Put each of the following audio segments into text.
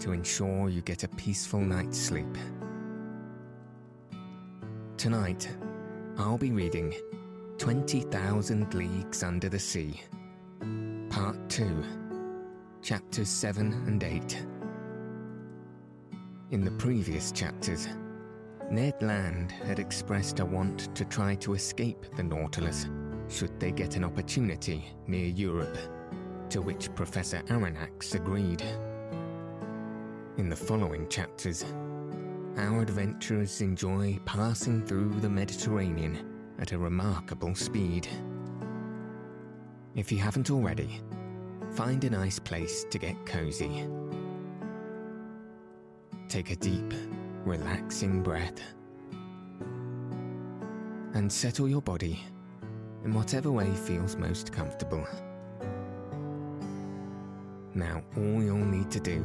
to ensure you get a peaceful night's sleep. Tonight, I'll be reading 20,000 Leagues Under the Sea, Part 2, Chapters 7 and 8. In the previous chapters, Ned Land had expressed a want to try to escape the Nautilus should they get an opportunity near Europe, to which Professor Aronnax agreed. In the following chapters, our adventurers enjoy passing through the Mediterranean at a remarkable speed. If you haven't already, find a nice place to get cozy. Take a deep, relaxing breath and settle your body in whatever way feels most comfortable. Now, all you'll need to do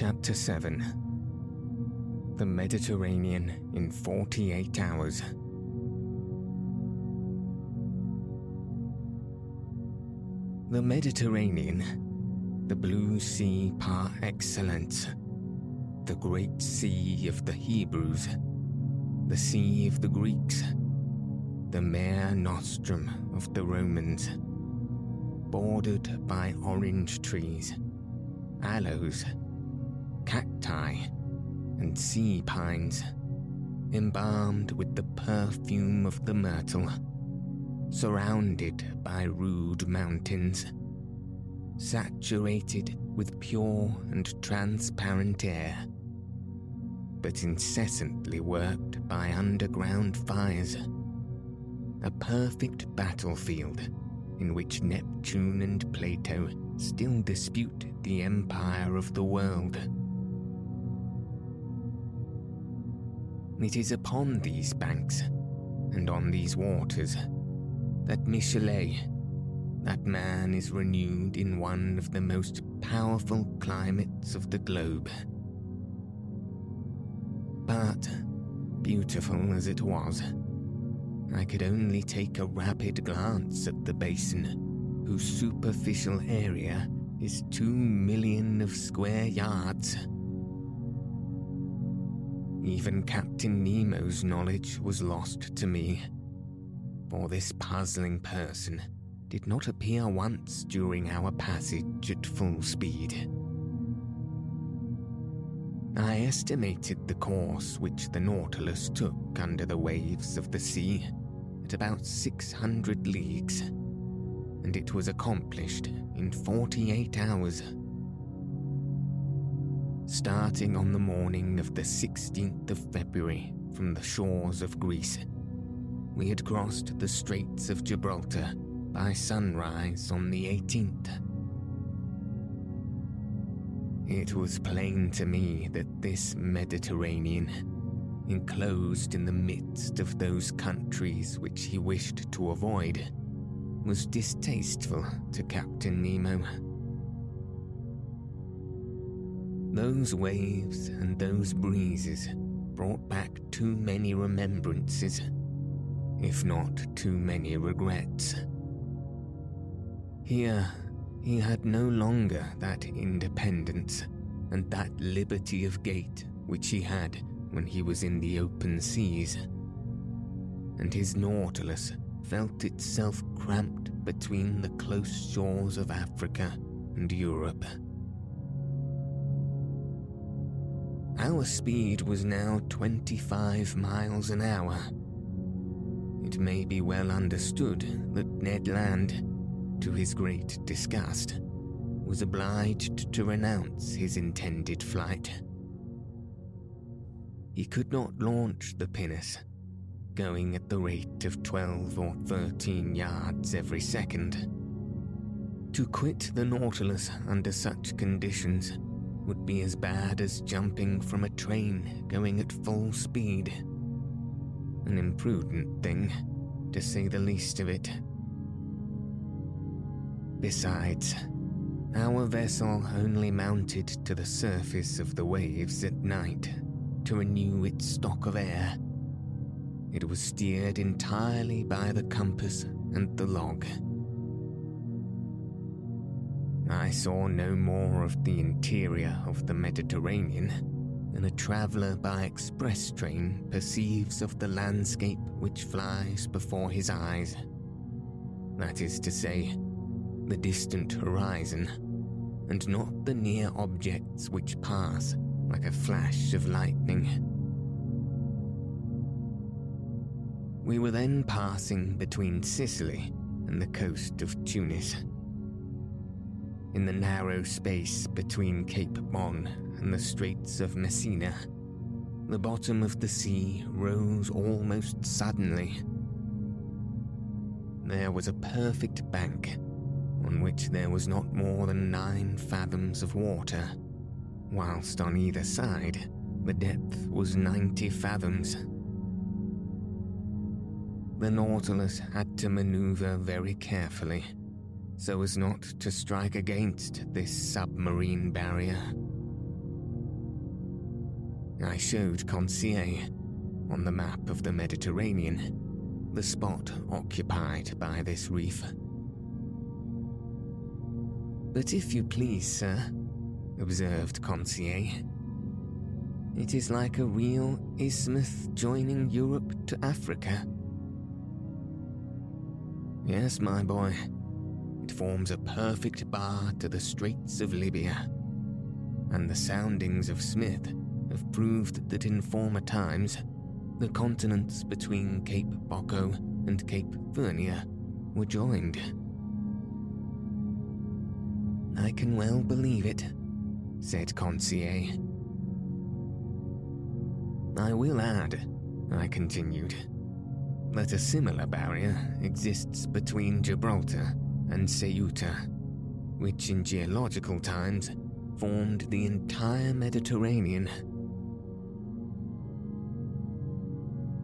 Chapter 7 The Mediterranean in 48 Hours. The Mediterranean, the blue sea par excellence, the great sea of the Hebrews, the sea of the Greeks, the mare nostrum of the Romans, bordered by orange trees, aloes, cacti, and sea pines, embalmed with the perfume of the myrtle, surrounded by rude mountains, saturated with pure and transparent air, but incessantly worked by underground fires. A perfect battlefield in which Neptune and Pluto still dispute the empire of the world. It is upon these banks and on these waters that Michelet, that man is renewed in one of the most powerful climates of the globe. But, beautiful as it was, I could only take a rapid glance at the basin, whose superficial area is two million of square yards even Captain Nemo's knowledge was lost to me, for this puzzling person did not appear once during our passage at full speed. I estimated the course which the Nautilus took under the waves of the sea at about 600 leagues, and it was accomplished in 48 hours starting on the morning of the 16th of February from the shores of Greece. We had crossed the Straits of Gibraltar by sunrise on the 18th. It was plain to me that this Mediterranean, enclosed in the midst of those countries which he wished to avoid, was distasteful to Captain Nemo those waves and those breezes brought back too many remembrances, if not too many regrets. Here, he had no longer that independence and that liberty of gait which he had when he was in the open seas. And his Nautilus felt itself cramped between the close shores of Africa and Europe. Our speed was now 25 miles an hour. It may be well understood that Ned Land, to his great disgust, was obliged to renounce his intended flight. He could not launch the pinnace, going at the rate of 12 or 13 yards every second. To quit the Nautilus under such conditions would be as bad as jumping from a train going at full speed. An imprudent thing, to say the least of it. Besides, our vessel only mounted to the surface of the waves at night to renew its stock of air. It was steered entirely by the compass and the log. I saw no more of the interior of the Mediterranean than a traveller by express train perceives of the landscape which flies before his eyes. That is to say, the distant horizon, and not the near objects which pass like a flash of lightning. We were then passing between Sicily and the coast of Tunis in the narrow space between Cape Bon and the Straits of Messina, the bottom of the sea rose almost suddenly. There was a perfect bank on which there was not more than nine fathoms of water, whilst on either side the depth was 90 fathoms. The Nautilus had to maneuver very carefully so as not to strike against this submarine barrier. I showed Conseil, on the map of the Mediterranean, the spot occupied by this reef. But if you please, sir, observed Conseil, it is like a real isthmus joining Europe to Africa. Yes, my boy, it forms a perfect bar to the Straits of Libya. And the soundings of Smith have proved that in former times, the continents between Cape Boco and Cape Furina were joined. I can well believe it, said Conseil. I will add, I continued, that a similar barrier exists between Gibraltar and Ceuta, which in geological times formed the entire Mediterranean.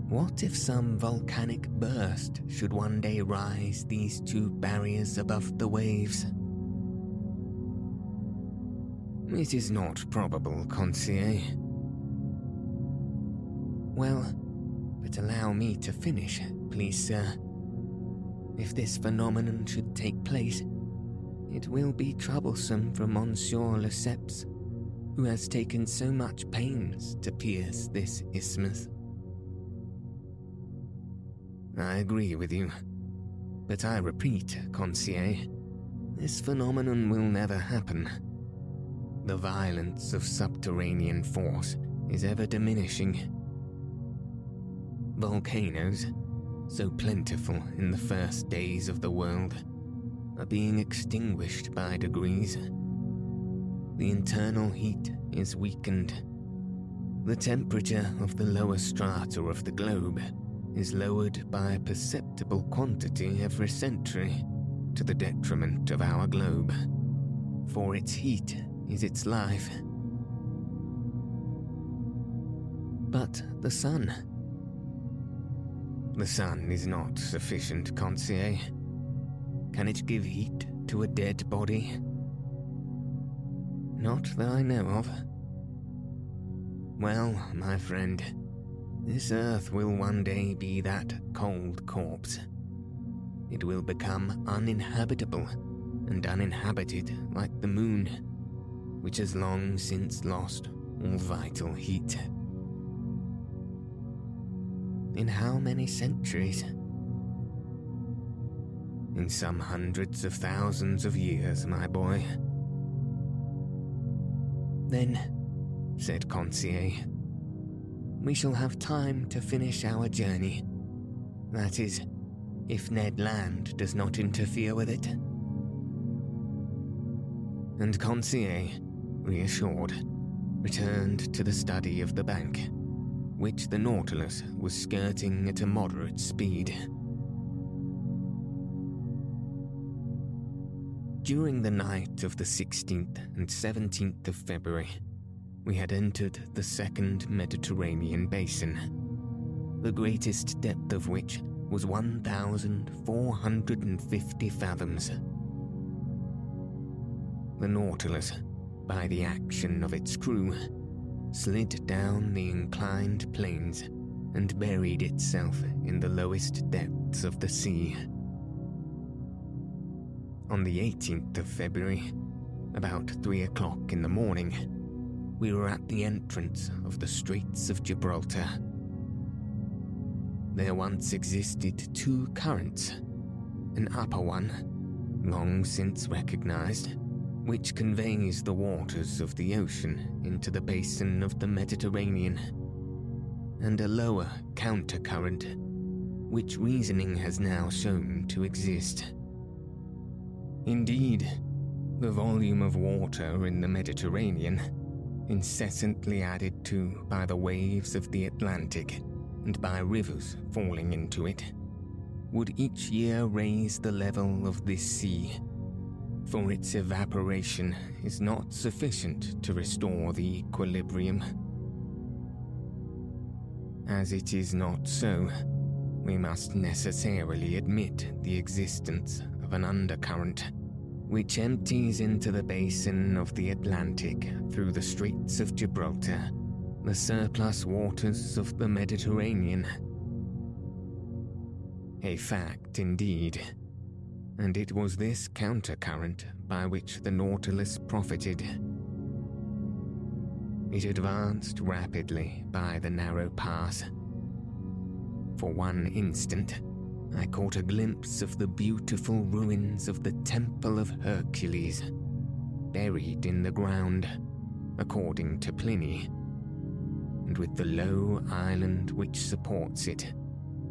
What if some volcanic burst should one day rise these two barriers above the waves? It is not probable, Conseil. Well, but allow me to finish, please, sir. If this phenomenon should take place, it will be troublesome for Monsieur Lesseps, who has taken so much pains to pierce this isthmus. I agree with you, but I repeat, Conseil, this phenomenon will never happen. The violence of subterranean force is ever diminishing. Volcanoes, so plentiful in the first days of the world, are being extinguished by degrees. The internal heat is weakened. The temperature of the lower strata of the globe is lowered by a perceptible quantity every century to the detriment of our globe, for its heat is its life. But the sun the sun is not sufficient, Conseil. Can it give heat to a dead body? Not that I know of. Well, my friend, this earth will one day be that cold corpse. It will become uninhabitable and uninhabited like the moon, which has long since lost all vital heat. In how many centuries? In some hundreds of thousands of years, my boy, then, said Conseil. We shall have time to finish our journey. That is, if Ned Land does not interfere with it. And Conseil, reassured, returned to the study of the bank, which the Nautilus was skirting at a moderate speed. During the night of the 16th and 17th of February, we had entered the second Mediterranean basin, the greatest depth of which was 1,450 fathoms. The Nautilus, by the action of its crew, slid down the inclined planes and buried itself in the lowest depths of the sea. On the 18th of February, about three o'clock in the morning, we were at the entrance of the Straits of Gibraltar. There once existed two currents an upper one, long since recognized, which conveys the waters of the ocean into the basin of the Mediterranean, and a lower countercurrent, which reasoning has now shown to exist. Indeed, the volume of water in the Mediterranean, incessantly added to by the waves of the Atlantic and by rivers falling into it, would each year raise the level of this sea, for its evaporation is not sufficient to restore the equilibrium. As it is not so, we must necessarily admit the existence of an undercurrent, which empties into the basin of the Atlantic through the Straits of Gibraltar, the surplus waters of the Mediterranean. A fact indeed, and it was this countercurrent by which the Nautilus profited. It advanced rapidly by the narrow pass. For one instant, I caught a glimpse of the beautiful ruins of the Temple of Hercules, buried in the ground, according to Pliny, and with the low island which supports it,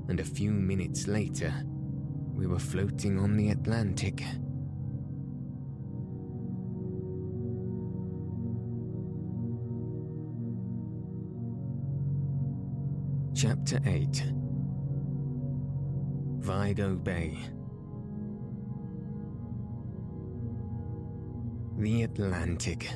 and a few minutes later, we were floating on the Atlantic. Chapter 8 Vigo Bay. The Atlantic.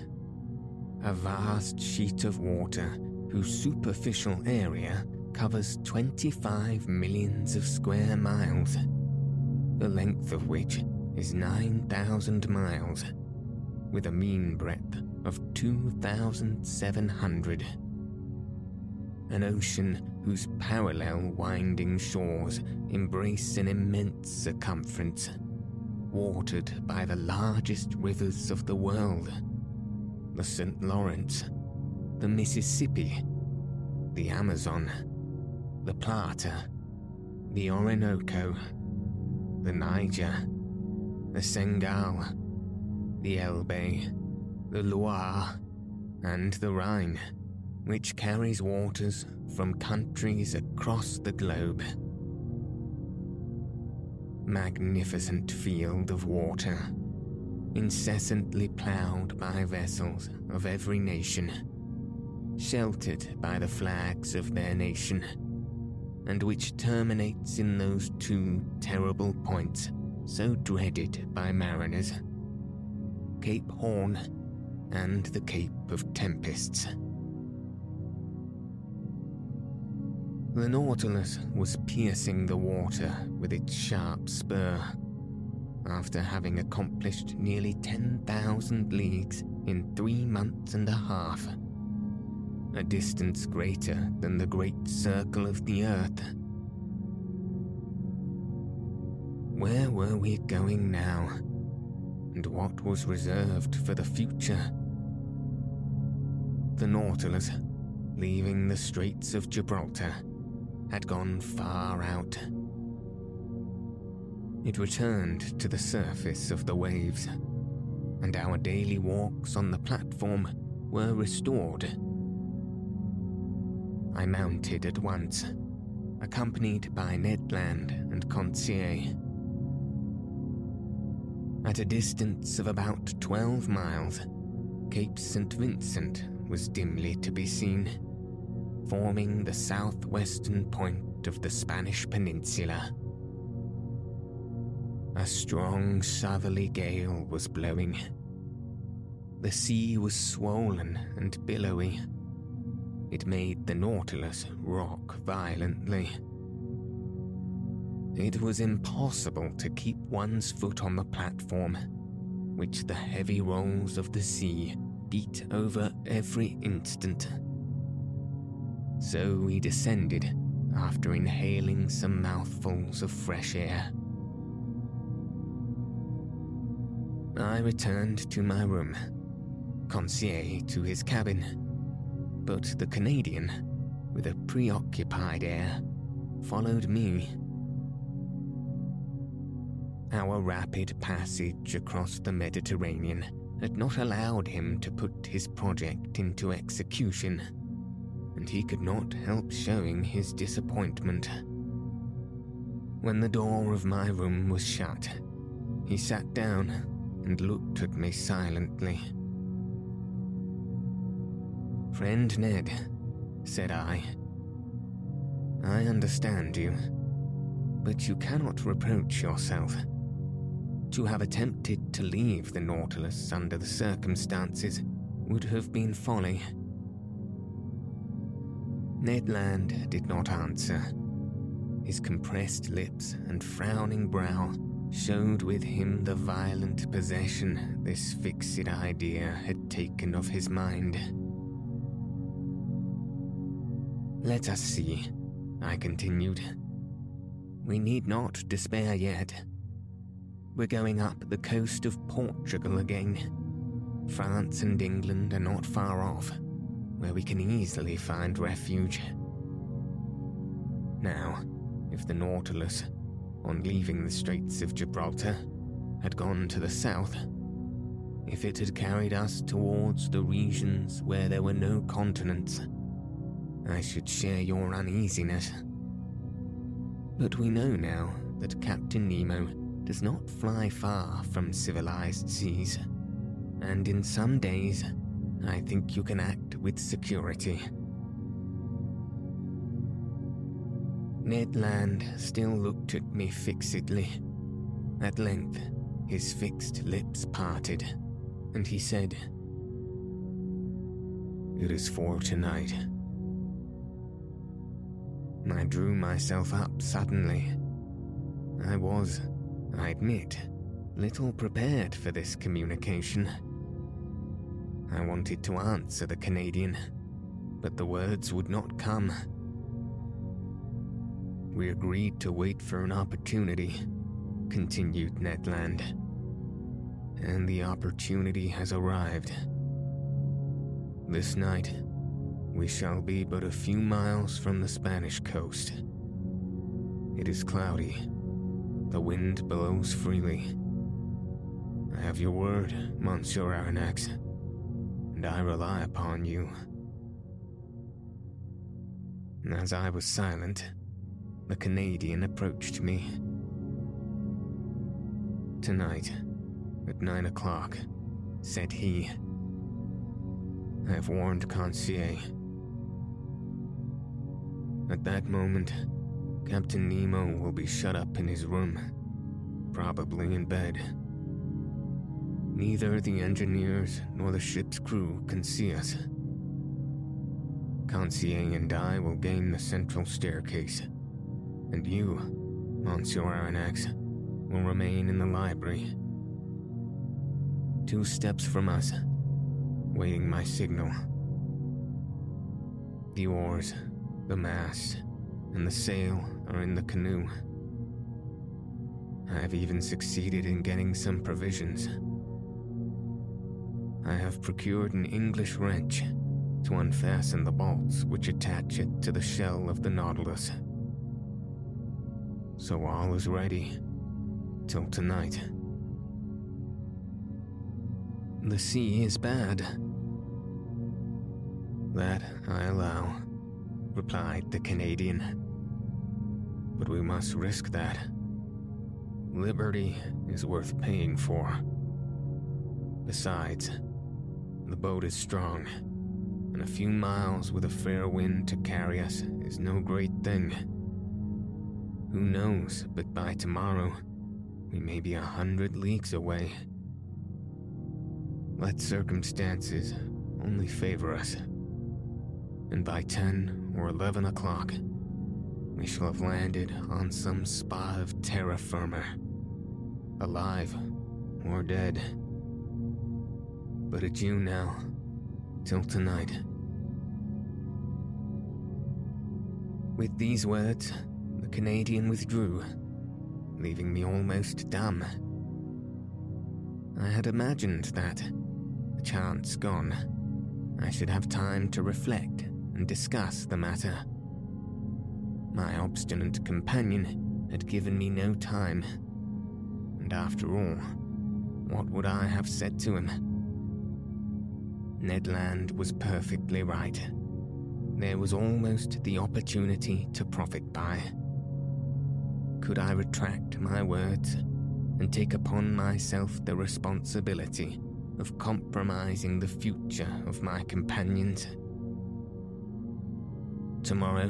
A vast sheet of water whose superficial area covers 25 millions of square miles, the length of which is 9,000 miles, with a mean breadth of 2,700 an ocean whose parallel winding shores embrace an immense circumference, watered by the largest rivers of the world the St. Lawrence, the Mississippi, the Amazon, the Plata, the Orinoco, the Niger, the Senegal, the Elbe, the Loire, and the Rhine which carries waters from countries across the globe. Magnificent field of water, incessantly ploughed by vessels of every nation, sheltered by the flags of their nation, and which terminates in those two terrible points so dreaded by mariners Cape Horn and the Cape of Tempests. The Nautilus was piercing the water with its sharp spur. After having accomplished nearly 10,000 leagues in three months and a half, a distance greater than the great circle of the earth. Where were we going now? And what was reserved for the future? The Nautilus, leaving the Straits of Gibraltar, had gone far out. It returned to the surface of the waves, and our daily walks on the platform were restored. I mounted at once, accompanied by Ned Land and Conseil. At a distance of about 12 miles, Cape St. Vincent was dimly to be seen, forming the southwestern point of the Spanish peninsula. A strong southerly gale was blowing. The sea was swollen and billowy. It made the Nautilus rock violently. It was impossible to keep one's foot on the platform, which the heavy rolls of the sea beat over every instant. So we descended after inhaling some mouthfuls of fresh air. I returned to my room, Conseil to his cabin, but the Canadian, with a preoccupied air, followed me. Our rapid passage across the Mediterranean had not allowed him to put his project into execution, and he could not help showing his disappointment. When the door of my room was shut, he sat down and looked at me silently. Friend Ned, said I, I understand you, but you cannot reproach yourself. To have attempted to leave the Nautilus under the circumstances would have been folly. Ned Land did not answer. His compressed lips and frowning brow showed with him the violent possession this fixed idea had taken of his mind. Let us see, I continued. We need not despair yet. We're going up the coast of Portugal again. France and England are not far off, where we can easily find refuge. Now, if the Nautilus on leaving the Straits of Gibraltar, had gone to the south. If it had carried us towards the regions where there were no continents, I should share your uneasiness. But we know now that Captain Nemo does not fly far from civilized seas, and in some days, I think you can act with security. Ned Land still looked at me fixedly. At length, his fixed lips parted, and he said, It is for tonight. I drew myself up suddenly. I was, I admit, little prepared for this communication. I wanted to answer the Canadian, but the words would not come we agreed to wait for an opportunity, continued Ned Land. And the opportunity has arrived. This night, we shall be but a few miles from the Spanish coast. It is cloudy. The wind blows freely. I have your word, Monsieur Aronnax, and I rely upon you. As I was silent, the Canadian approached me. Tonight, at nine o'clock, said he. I have warned Conseil. At that moment, Captain Nemo will be shut up in his room, probably in bed. Neither the engineers nor the ship's crew can see us. Conseil and I will gain the central staircase and you, Monsieur Aronnax, will remain in the library. Two steps from us, waiting my signal. The oars, the mast, and the sail are in the canoe. I have even succeeded in getting some provisions. I have procured an English wrench to unfasten the bolts which attach it to the shell of the Nautilus so all is ready till tonight. The sea is bad. That I allow, replied the Canadian. But we must risk that. Liberty is worth paying for. Besides, the boat is strong, and a few miles with a fair wind to carry us is no great thing. Who knows, but by tomorrow, we may be a hundred leagues away. Let circumstances only favor us, and by ten or eleven o'clock, we shall have landed on some spot of terra firma, alive or dead. But adieu now, till tonight. With these words, the Canadian withdrew, leaving me almost dumb. I had imagined that, the chance gone, I should have time to reflect and discuss the matter. My obstinate companion had given me no time, and after all, what would I have said to him? Ned Land was perfectly right. There was almost the opportunity to profit by. Could I retract my words and take upon myself the responsibility of compromising the future of my companions? Tomorrow,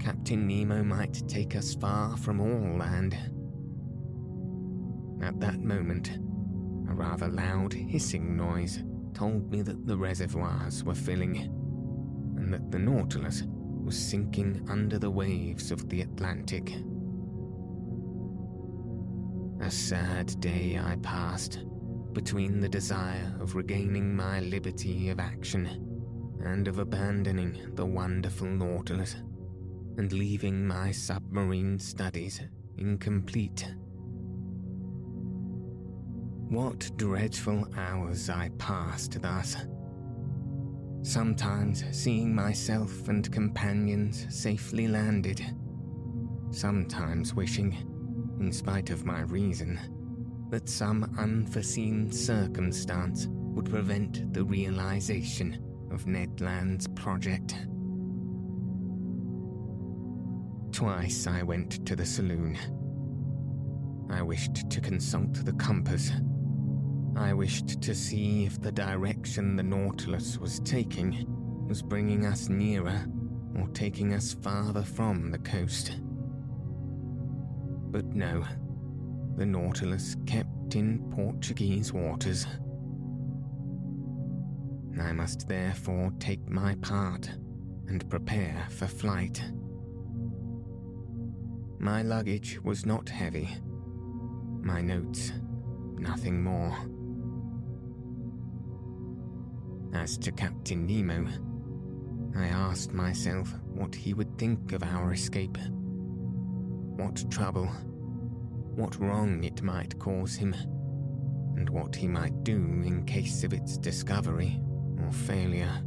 Captain Nemo might take us far from all land. At that moment, a rather loud hissing noise told me that the reservoirs were filling and that the Nautilus was sinking under the waves of the Atlantic. A sad day I passed between the desire of regaining my liberty of action and of abandoning the wonderful Nautilus and leaving my submarine studies incomplete. What dreadful hours I passed thus. Sometimes seeing myself and companions safely landed, sometimes wishing, in spite of my reason, that some unforeseen circumstance would prevent the realization of Ned Land's project. Twice I went to the saloon. I wished to consult the compass I wished to see if the direction the Nautilus was taking was bringing us nearer or taking us farther from the coast. But no, the Nautilus kept in Portuguese waters. I must therefore take my part and prepare for flight. My luggage was not heavy. My notes, nothing more. As to Captain Nemo, I asked myself what he would think of our escape. What trouble, what wrong it might cause him, and what he might do in case of its discovery failure.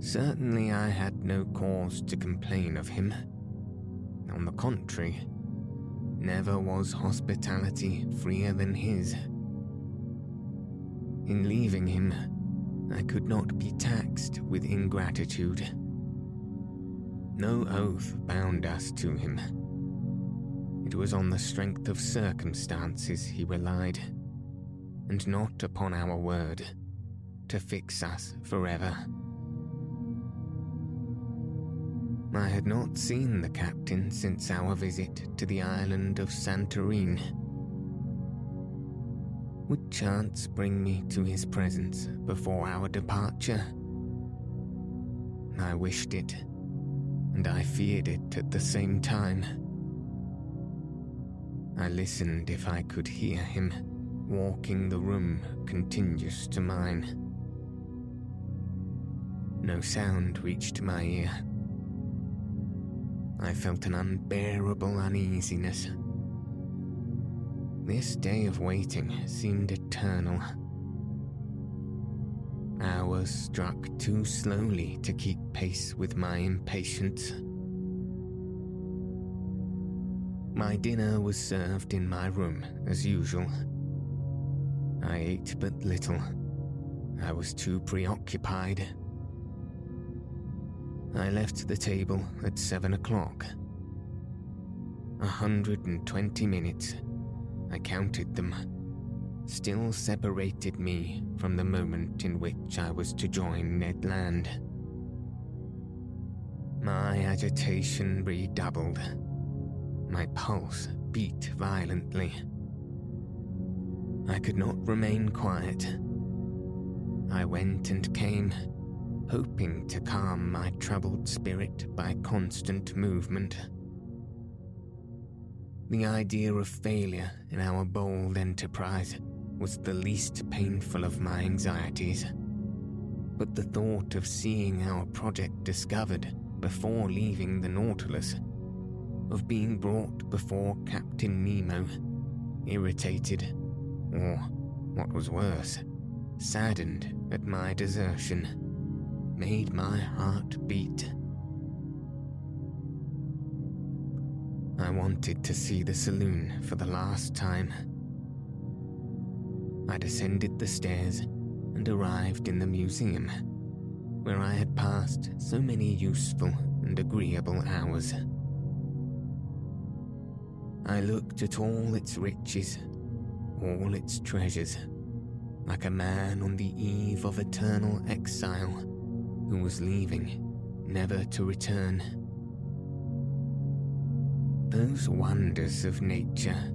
Certainly, I had no cause to complain of him. On the contrary, never was hospitality freer than his. In leaving him, I could not be taxed with ingratitude. No oath bound us to him. It was on the strength of circumstances he relied, and not upon our word, to fix us forever. I had not seen the captain since our visit to the island of Santorin would chance bring me to his presence before our departure? I wished it, and I feared it at the same time. I listened if I could hear him walking the room contiguous to mine. No sound reached my ear. I felt an unbearable uneasiness this day of waiting seemed eternal. Hours struck too slowly to keep pace with my impatience. My dinner was served in my room as usual. I ate but little, I was too preoccupied. I left the table at seven o'clock. A hundred and twenty minutes, I counted them, still separated me from the moment in which I was to join Ned Land. My agitation redoubled. My pulse beat violently. I could not remain quiet. I went and came, hoping to calm my troubled spirit by constant movement. The idea of failure in our bold enterprise was the least painful of my anxieties. But the thought of seeing our project discovered before leaving the Nautilus, of being brought before Captain Nemo, irritated, or, what was worse, saddened at my desertion, made my heart beat. I wanted to see the saloon for the last time. I descended the stairs and arrived in the museum, where I had passed so many useful and agreeable hours. I looked at all its riches, all its treasures, like a man on the eve of eternal exile who was leaving, never to return those wonders of nature,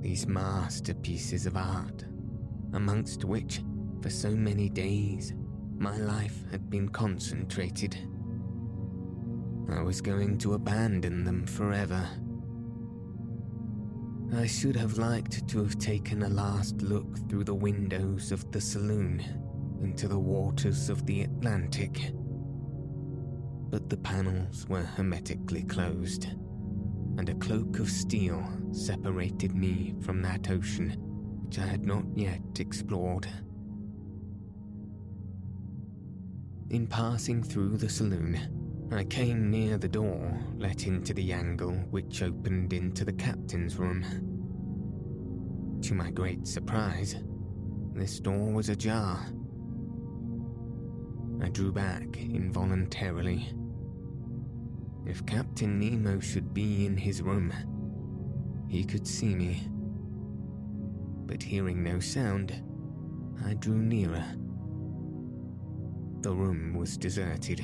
these masterpieces of art, amongst which, for so many days, my life had been concentrated. I was going to abandon them forever. I should have liked to have taken a last look through the windows of the saloon into the waters of the Atlantic. But the panels were hermetically closed and a cloak of steel separated me from that ocean which I had not yet explored. In passing through the saloon, I came near the door let into the angle which opened into the captain's room. To my great surprise, this door was ajar. I drew back involuntarily if Captain Nemo should be in his room, he could see me. But hearing no sound, I drew nearer. The room was deserted.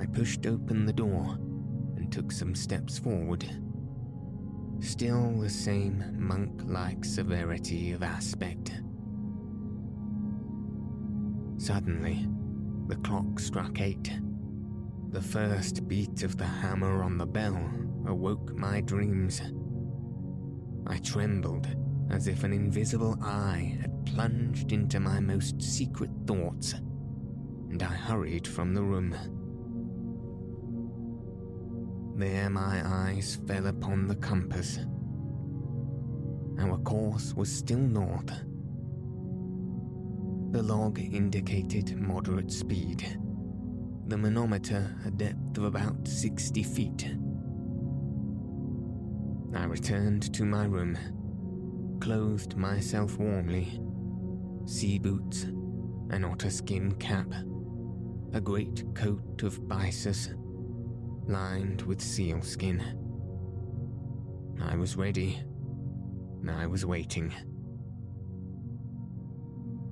I pushed open the door and took some steps forward. Still the same monk like severity of aspect. Suddenly, the clock struck eight. The first beat of the hammer on the bell awoke my dreams. I trembled as if an invisible eye had plunged into my most secret thoughts, and I hurried from the room. There my eyes fell upon the compass. Our course was still north. The log indicated moderate speed the manometer a depth of about 60 feet. I returned to my room, clothed myself warmly, sea boots, an otter skin cap, a great coat of byssus, lined with sealskin. I was ready. I was waiting.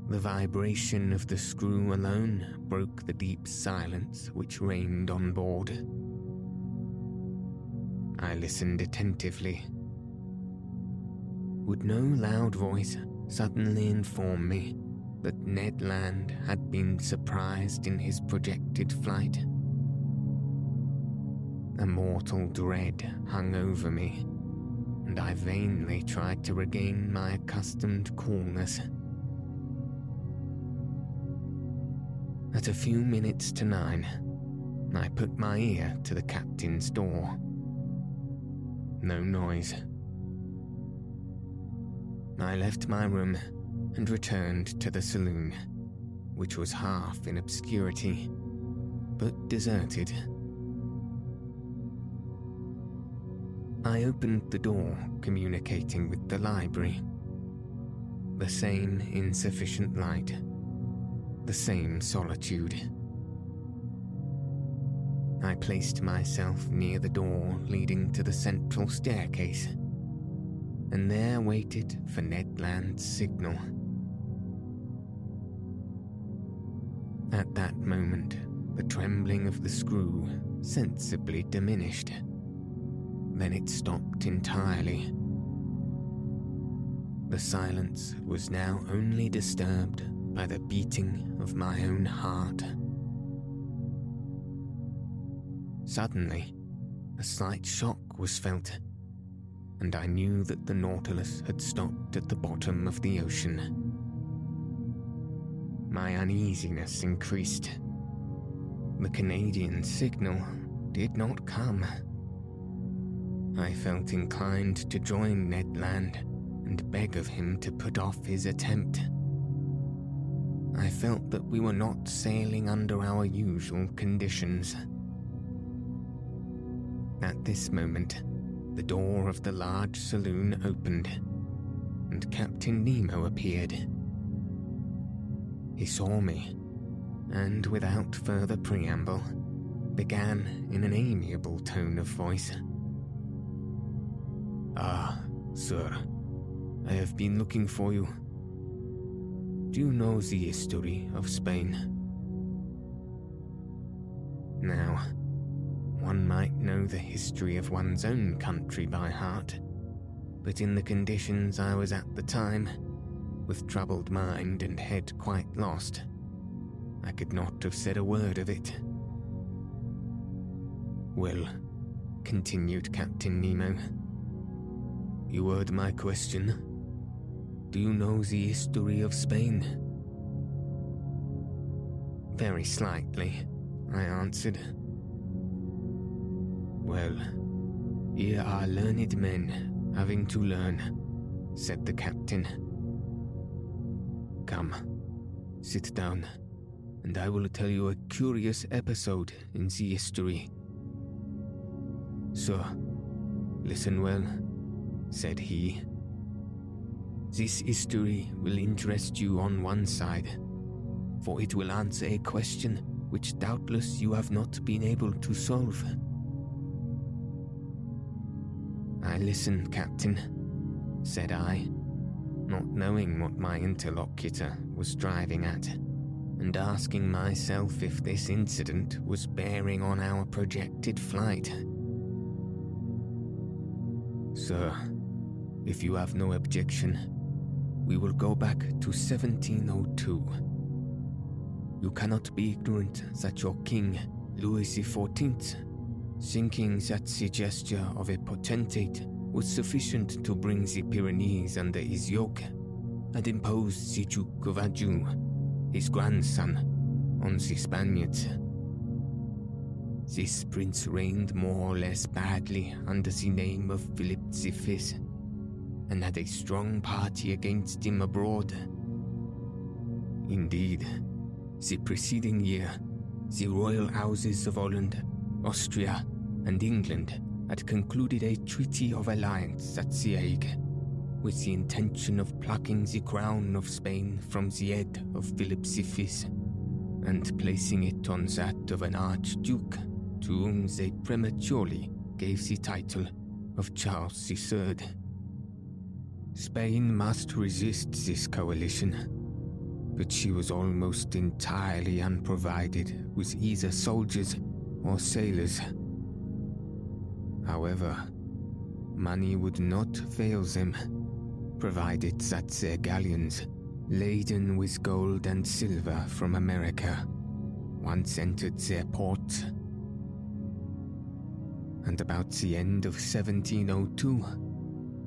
The vibration of the screw alone broke the deep silence which reigned on board. I listened attentively. Would no loud voice suddenly inform me that Ned Land had been surprised in his projected flight? A mortal dread hung over me, and I vainly tried to regain my accustomed coolness. At a few minutes to nine, I put my ear to the captain's door. No noise. I left my room and returned to the saloon, which was half in obscurity, but deserted. I opened the door communicating with the library. The same insufficient light. The same solitude. I placed myself near the door leading to the central staircase, and there waited for Ned Land's signal. At that moment, the trembling of the screw sensibly diminished. Then it stopped entirely. The silence was now only disturbed by the beating of my own heart. Suddenly, a slight shock was felt, and I knew that the Nautilus had stopped at the bottom of the ocean. My uneasiness increased. The Canadian signal did not come. I felt inclined to join Ned Land and beg of him to put off his attempt. I felt that we were not sailing under our usual conditions. At this moment, the door of the large saloon opened, and Captain Nemo appeared. He saw me, and without further preamble, began in an amiable tone of voice. Ah, sir, I have been looking for you. You know the history of Spain? Now, one might know the history of one's own country by heart, but in the conditions I was at the time, with troubled mind and head quite lost, I could not have said a word of it. Well, continued Captain Nemo, you heard my question. Do you know the history of Spain? Very slightly, I answered. Well, here are learned men having to learn, said the captain. Come, sit down, and I will tell you a curious episode in the history. So, listen well, said he. This history will interest you on one side, for it will answer a question which doubtless you have not been able to solve. I listen, Captain, said I, not knowing what my interlocutor was driving at, and asking myself if this incident was bearing on our projected flight. Sir, if you have no objection, we will go back to 1702. You cannot be ignorant that your king, Louis XIV, thinking that the gesture of a potentate was sufficient to bring the Pyrenees under his yoke, had imposed the Duke of Anjou, his grandson, on the Spaniards. This prince reigned more or less badly under the name of Philip V and had a strong party against him abroad. Indeed, the preceding year, the royal houses of Holland, Austria, and England had concluded a treaty of alliance at The Hague, with the intention of plucking the crown of Spain from the head of Philip V and placing it on that of an archduke to whom they prematurely gave the title of Charles III. Spain must resist this coalition, but she was almost entirely unprovided with either soldiers or sailors. However, money would not fail them, provided that their galleons, laden with gold and silver from America, once entered their ports. And about the end of 1702,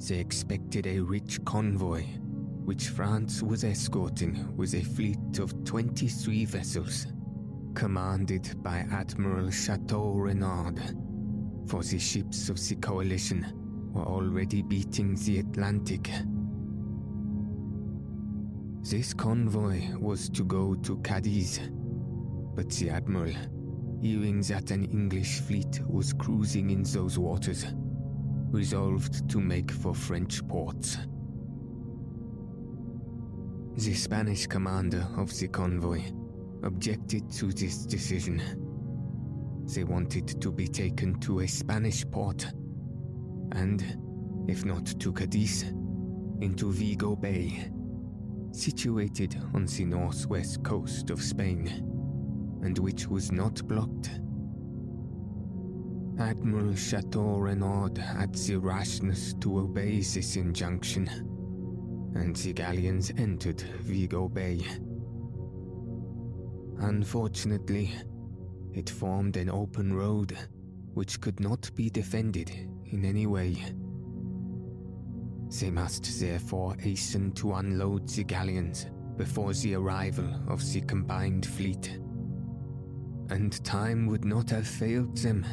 they expected a rich convoy, which France was escorting with a fleet of 23 vessels, commanded by Admiral Chateau Renaud, for the ships of the coalition were already beating the Atlantic. This convoy was to go to Cadiz, but the Admiral, hearing that an English fleet was cruising in those waters, resolved to make for French ports. The Spanish commander of the convoy objected to this decision. They wanted to be taken to a Spanish port, and, if not to Cadiz, into Vigo Bay, situated on the northwest coast of Spain, and which was not blocked. Admiral Chateau Renaud had the rashness to obey this injunction, and the galleons entered Vigo Bay. Unfortunately, it formed an open road which could not be defended in any way. They must therefore hasten to unload the galleons before the arrival of the combined fleet. And time would not have failed them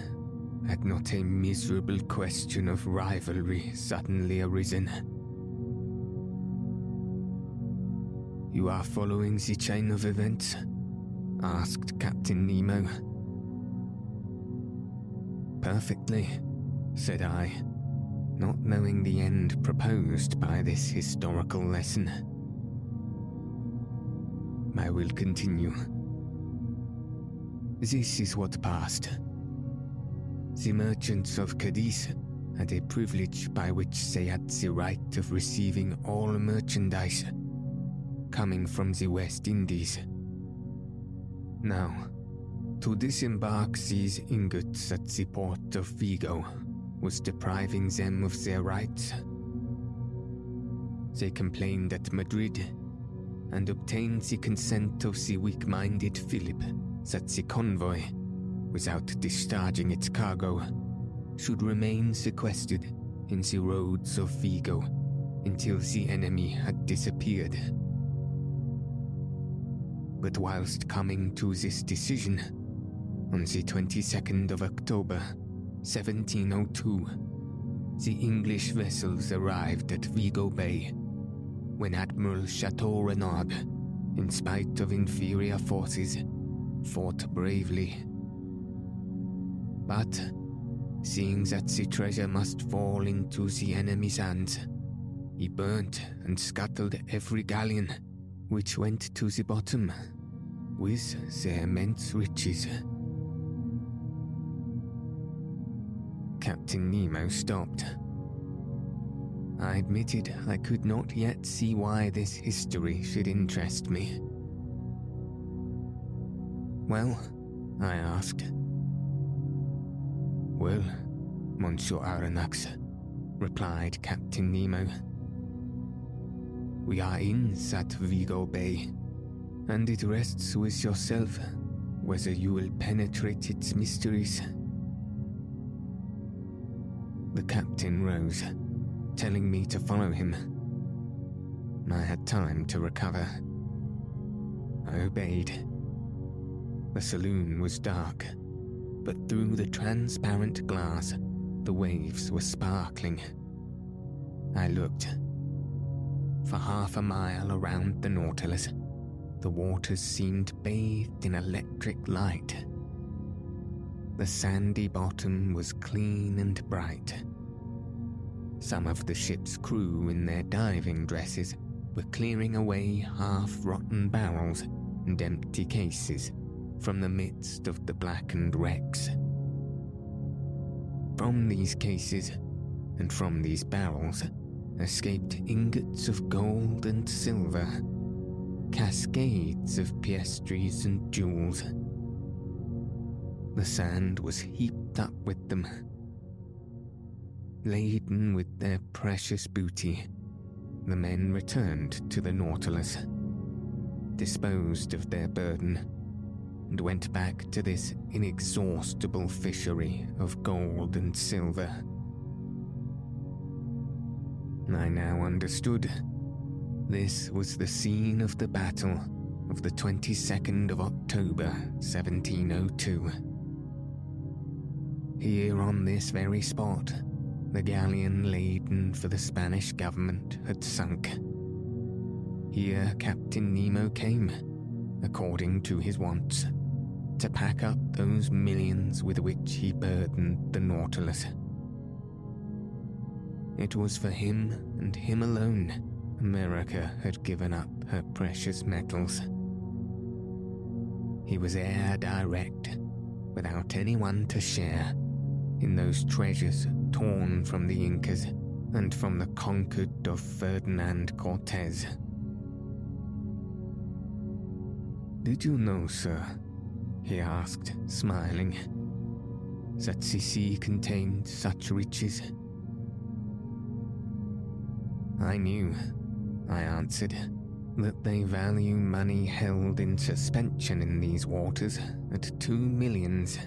had not a miserable question of rivalry suddenly arisen. You are following the chain of events? asked Captain Nemo. Perfectly, said I, not knowing the end proposed by this historical lesson. I will continue. This is what passed. The merchants of Cadiz had a privilege by which they had the right of receiving all merchandise coming from the West Indies. Now, to disembark these ingots at the port of Vigo was depriving them of their rights. They complained at Madrid and obtained the consent of the weak minded Philip that the convoy without discharging its cargo, should remain sequestered in the roads of Vigo until the enemy had disappeared. But whilst coming to this decision, on the 22nd of October, 1702, the English vessels arrived at Vigo Bay when Admiral Chateau Renaud, in spite of inferior forces, fought bravely but, seeing that the treasure must fall into the enemy's hands, he burnt and scuttled every galleon which went to the bottom with their immense riches. Captain Nemo stopped. I admitted I could not yet see why this history should interest me. Well, I asked, well, Monsieur Aronnax, replied Captain Nemo. We are in that Vigo Bay, and it rests with yourself whether you will penetrate its mysteries. The captain rose, telling me to follow him. I had time to recover. I obeyed. The saloon was dark but through the transparent glass, the waves were sparkling. I looked. For half a mile around the Nautilus, the waters seemed bathed in electric light. The sandy bottom was clean and bright. Some of the ship's crew in their diving dresses were clearing away half rotten barrels and empty cases from the midst of the blackened wrecks. From these cases and from these barrels escaped ingots of gold and silver, cascades of piastres and jewels. The sand was heaped up with them. Laden with their precious booty, the men returned to the Nautilus, disposed of their burden and went back to this inexhaustible fishery of gold and silver. I now understood. This was the scene of the battle of the 22nd of October, 1702. Here on this very spot, the galleon laden for the Spanish government had sunk. Here Captain Nemo came, according to his wants to pack up those millions with which he burdened the Nautilus. It was for him and him alone America had given up her precious metals. He was heir direct, without anyone to share, in those treasures torn from the Incas and from the conquered of Ferdinand Cortez. Did you know, sir, he asked, smiling, that Sicily contained such riches? I knew, I answered, that they value money held in suspension in these waters at two millions.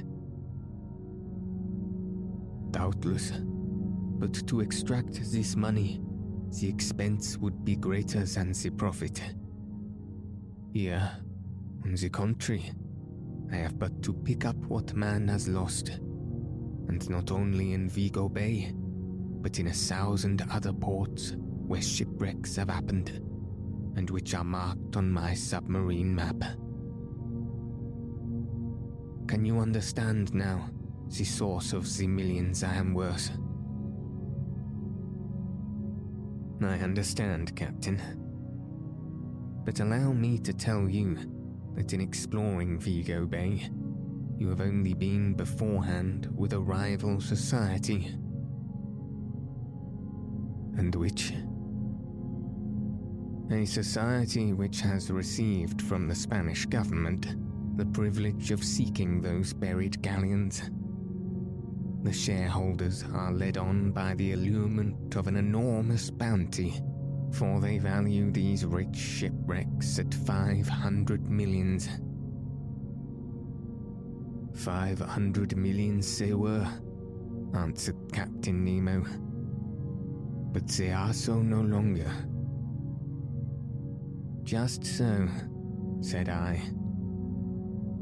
Doubtless, but to extract this money, the expense would be greater than the profit. Here, on the contrary, I have but to pick up what man has lost, and not only in Vigo Bay, but in a thousand other ports where shipwrecks have happened, and which are marked on my submarine map. Can you understand now the source of the millions I am worth? I understand, Captain. But allow me to tell you that in exploring Vigo Bay, you have only been beforehand with a rival society. And which a society which has received from the Spanish government the privilege of seeking those buried galleons. The shareholders are led on by the allurement of an enormous bounty, for they value these rich shipwrecks at 500 millions. 500 millions they were, answered Captain Nemo. But they are so no longer. Just so, said I.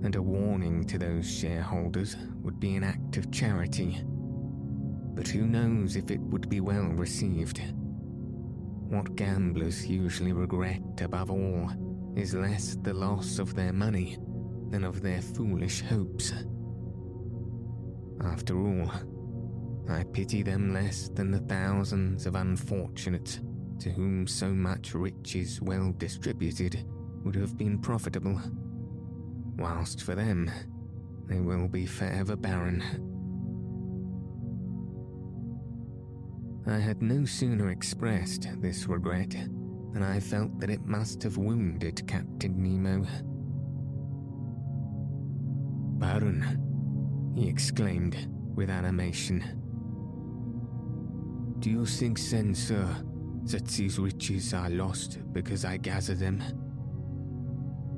And a warning to those shareholders would be an act of charity. But who knows if it would be well received? What gamblers usually regret above all is less the loss of their money than of their foolish hopes. After all, I pity them less than the thousands of unfortunates to whom so much riches well distributed would have been profitable, whilst for them they will be forever barren. I had no sooner expressed this regret than I felt that it must have wounded Captain Nemo. Baron, he exclaimed with animation. Do you think then, sir, that these riches are lost because I gather them?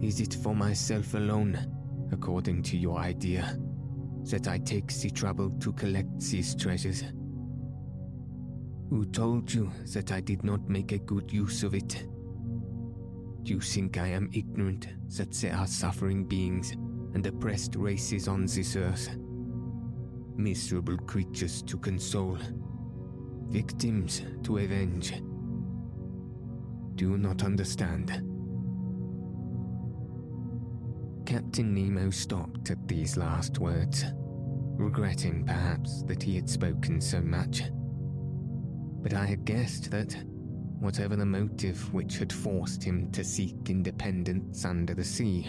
Is it for myself alone, according to your idea, that I take the trouble to collect these treasures? Who told you that I did not make a good use of it? Do you think I am ignorant that there are suffering beings and oppressed races on this earth? Miserable creatures to console, victims to avenge do you not understand. Captain Nemo stopped at these last words, regretting perhaps that he had spoken so much. But I had guessed that, whatever the motive which had forced him to seek independence under the sea,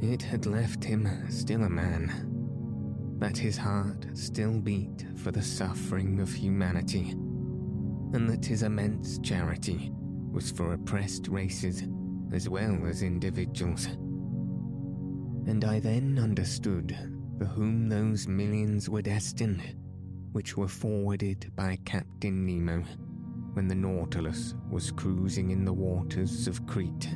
it had left him still a man. That his heart still beat for the suffering of humanity, and that his immense charity was for oppressed races as well as individuals. And I then understood for whom those millions were destined, which were forwarded by Captain Nemo when the Nautilus was cruising in the waters of Crete.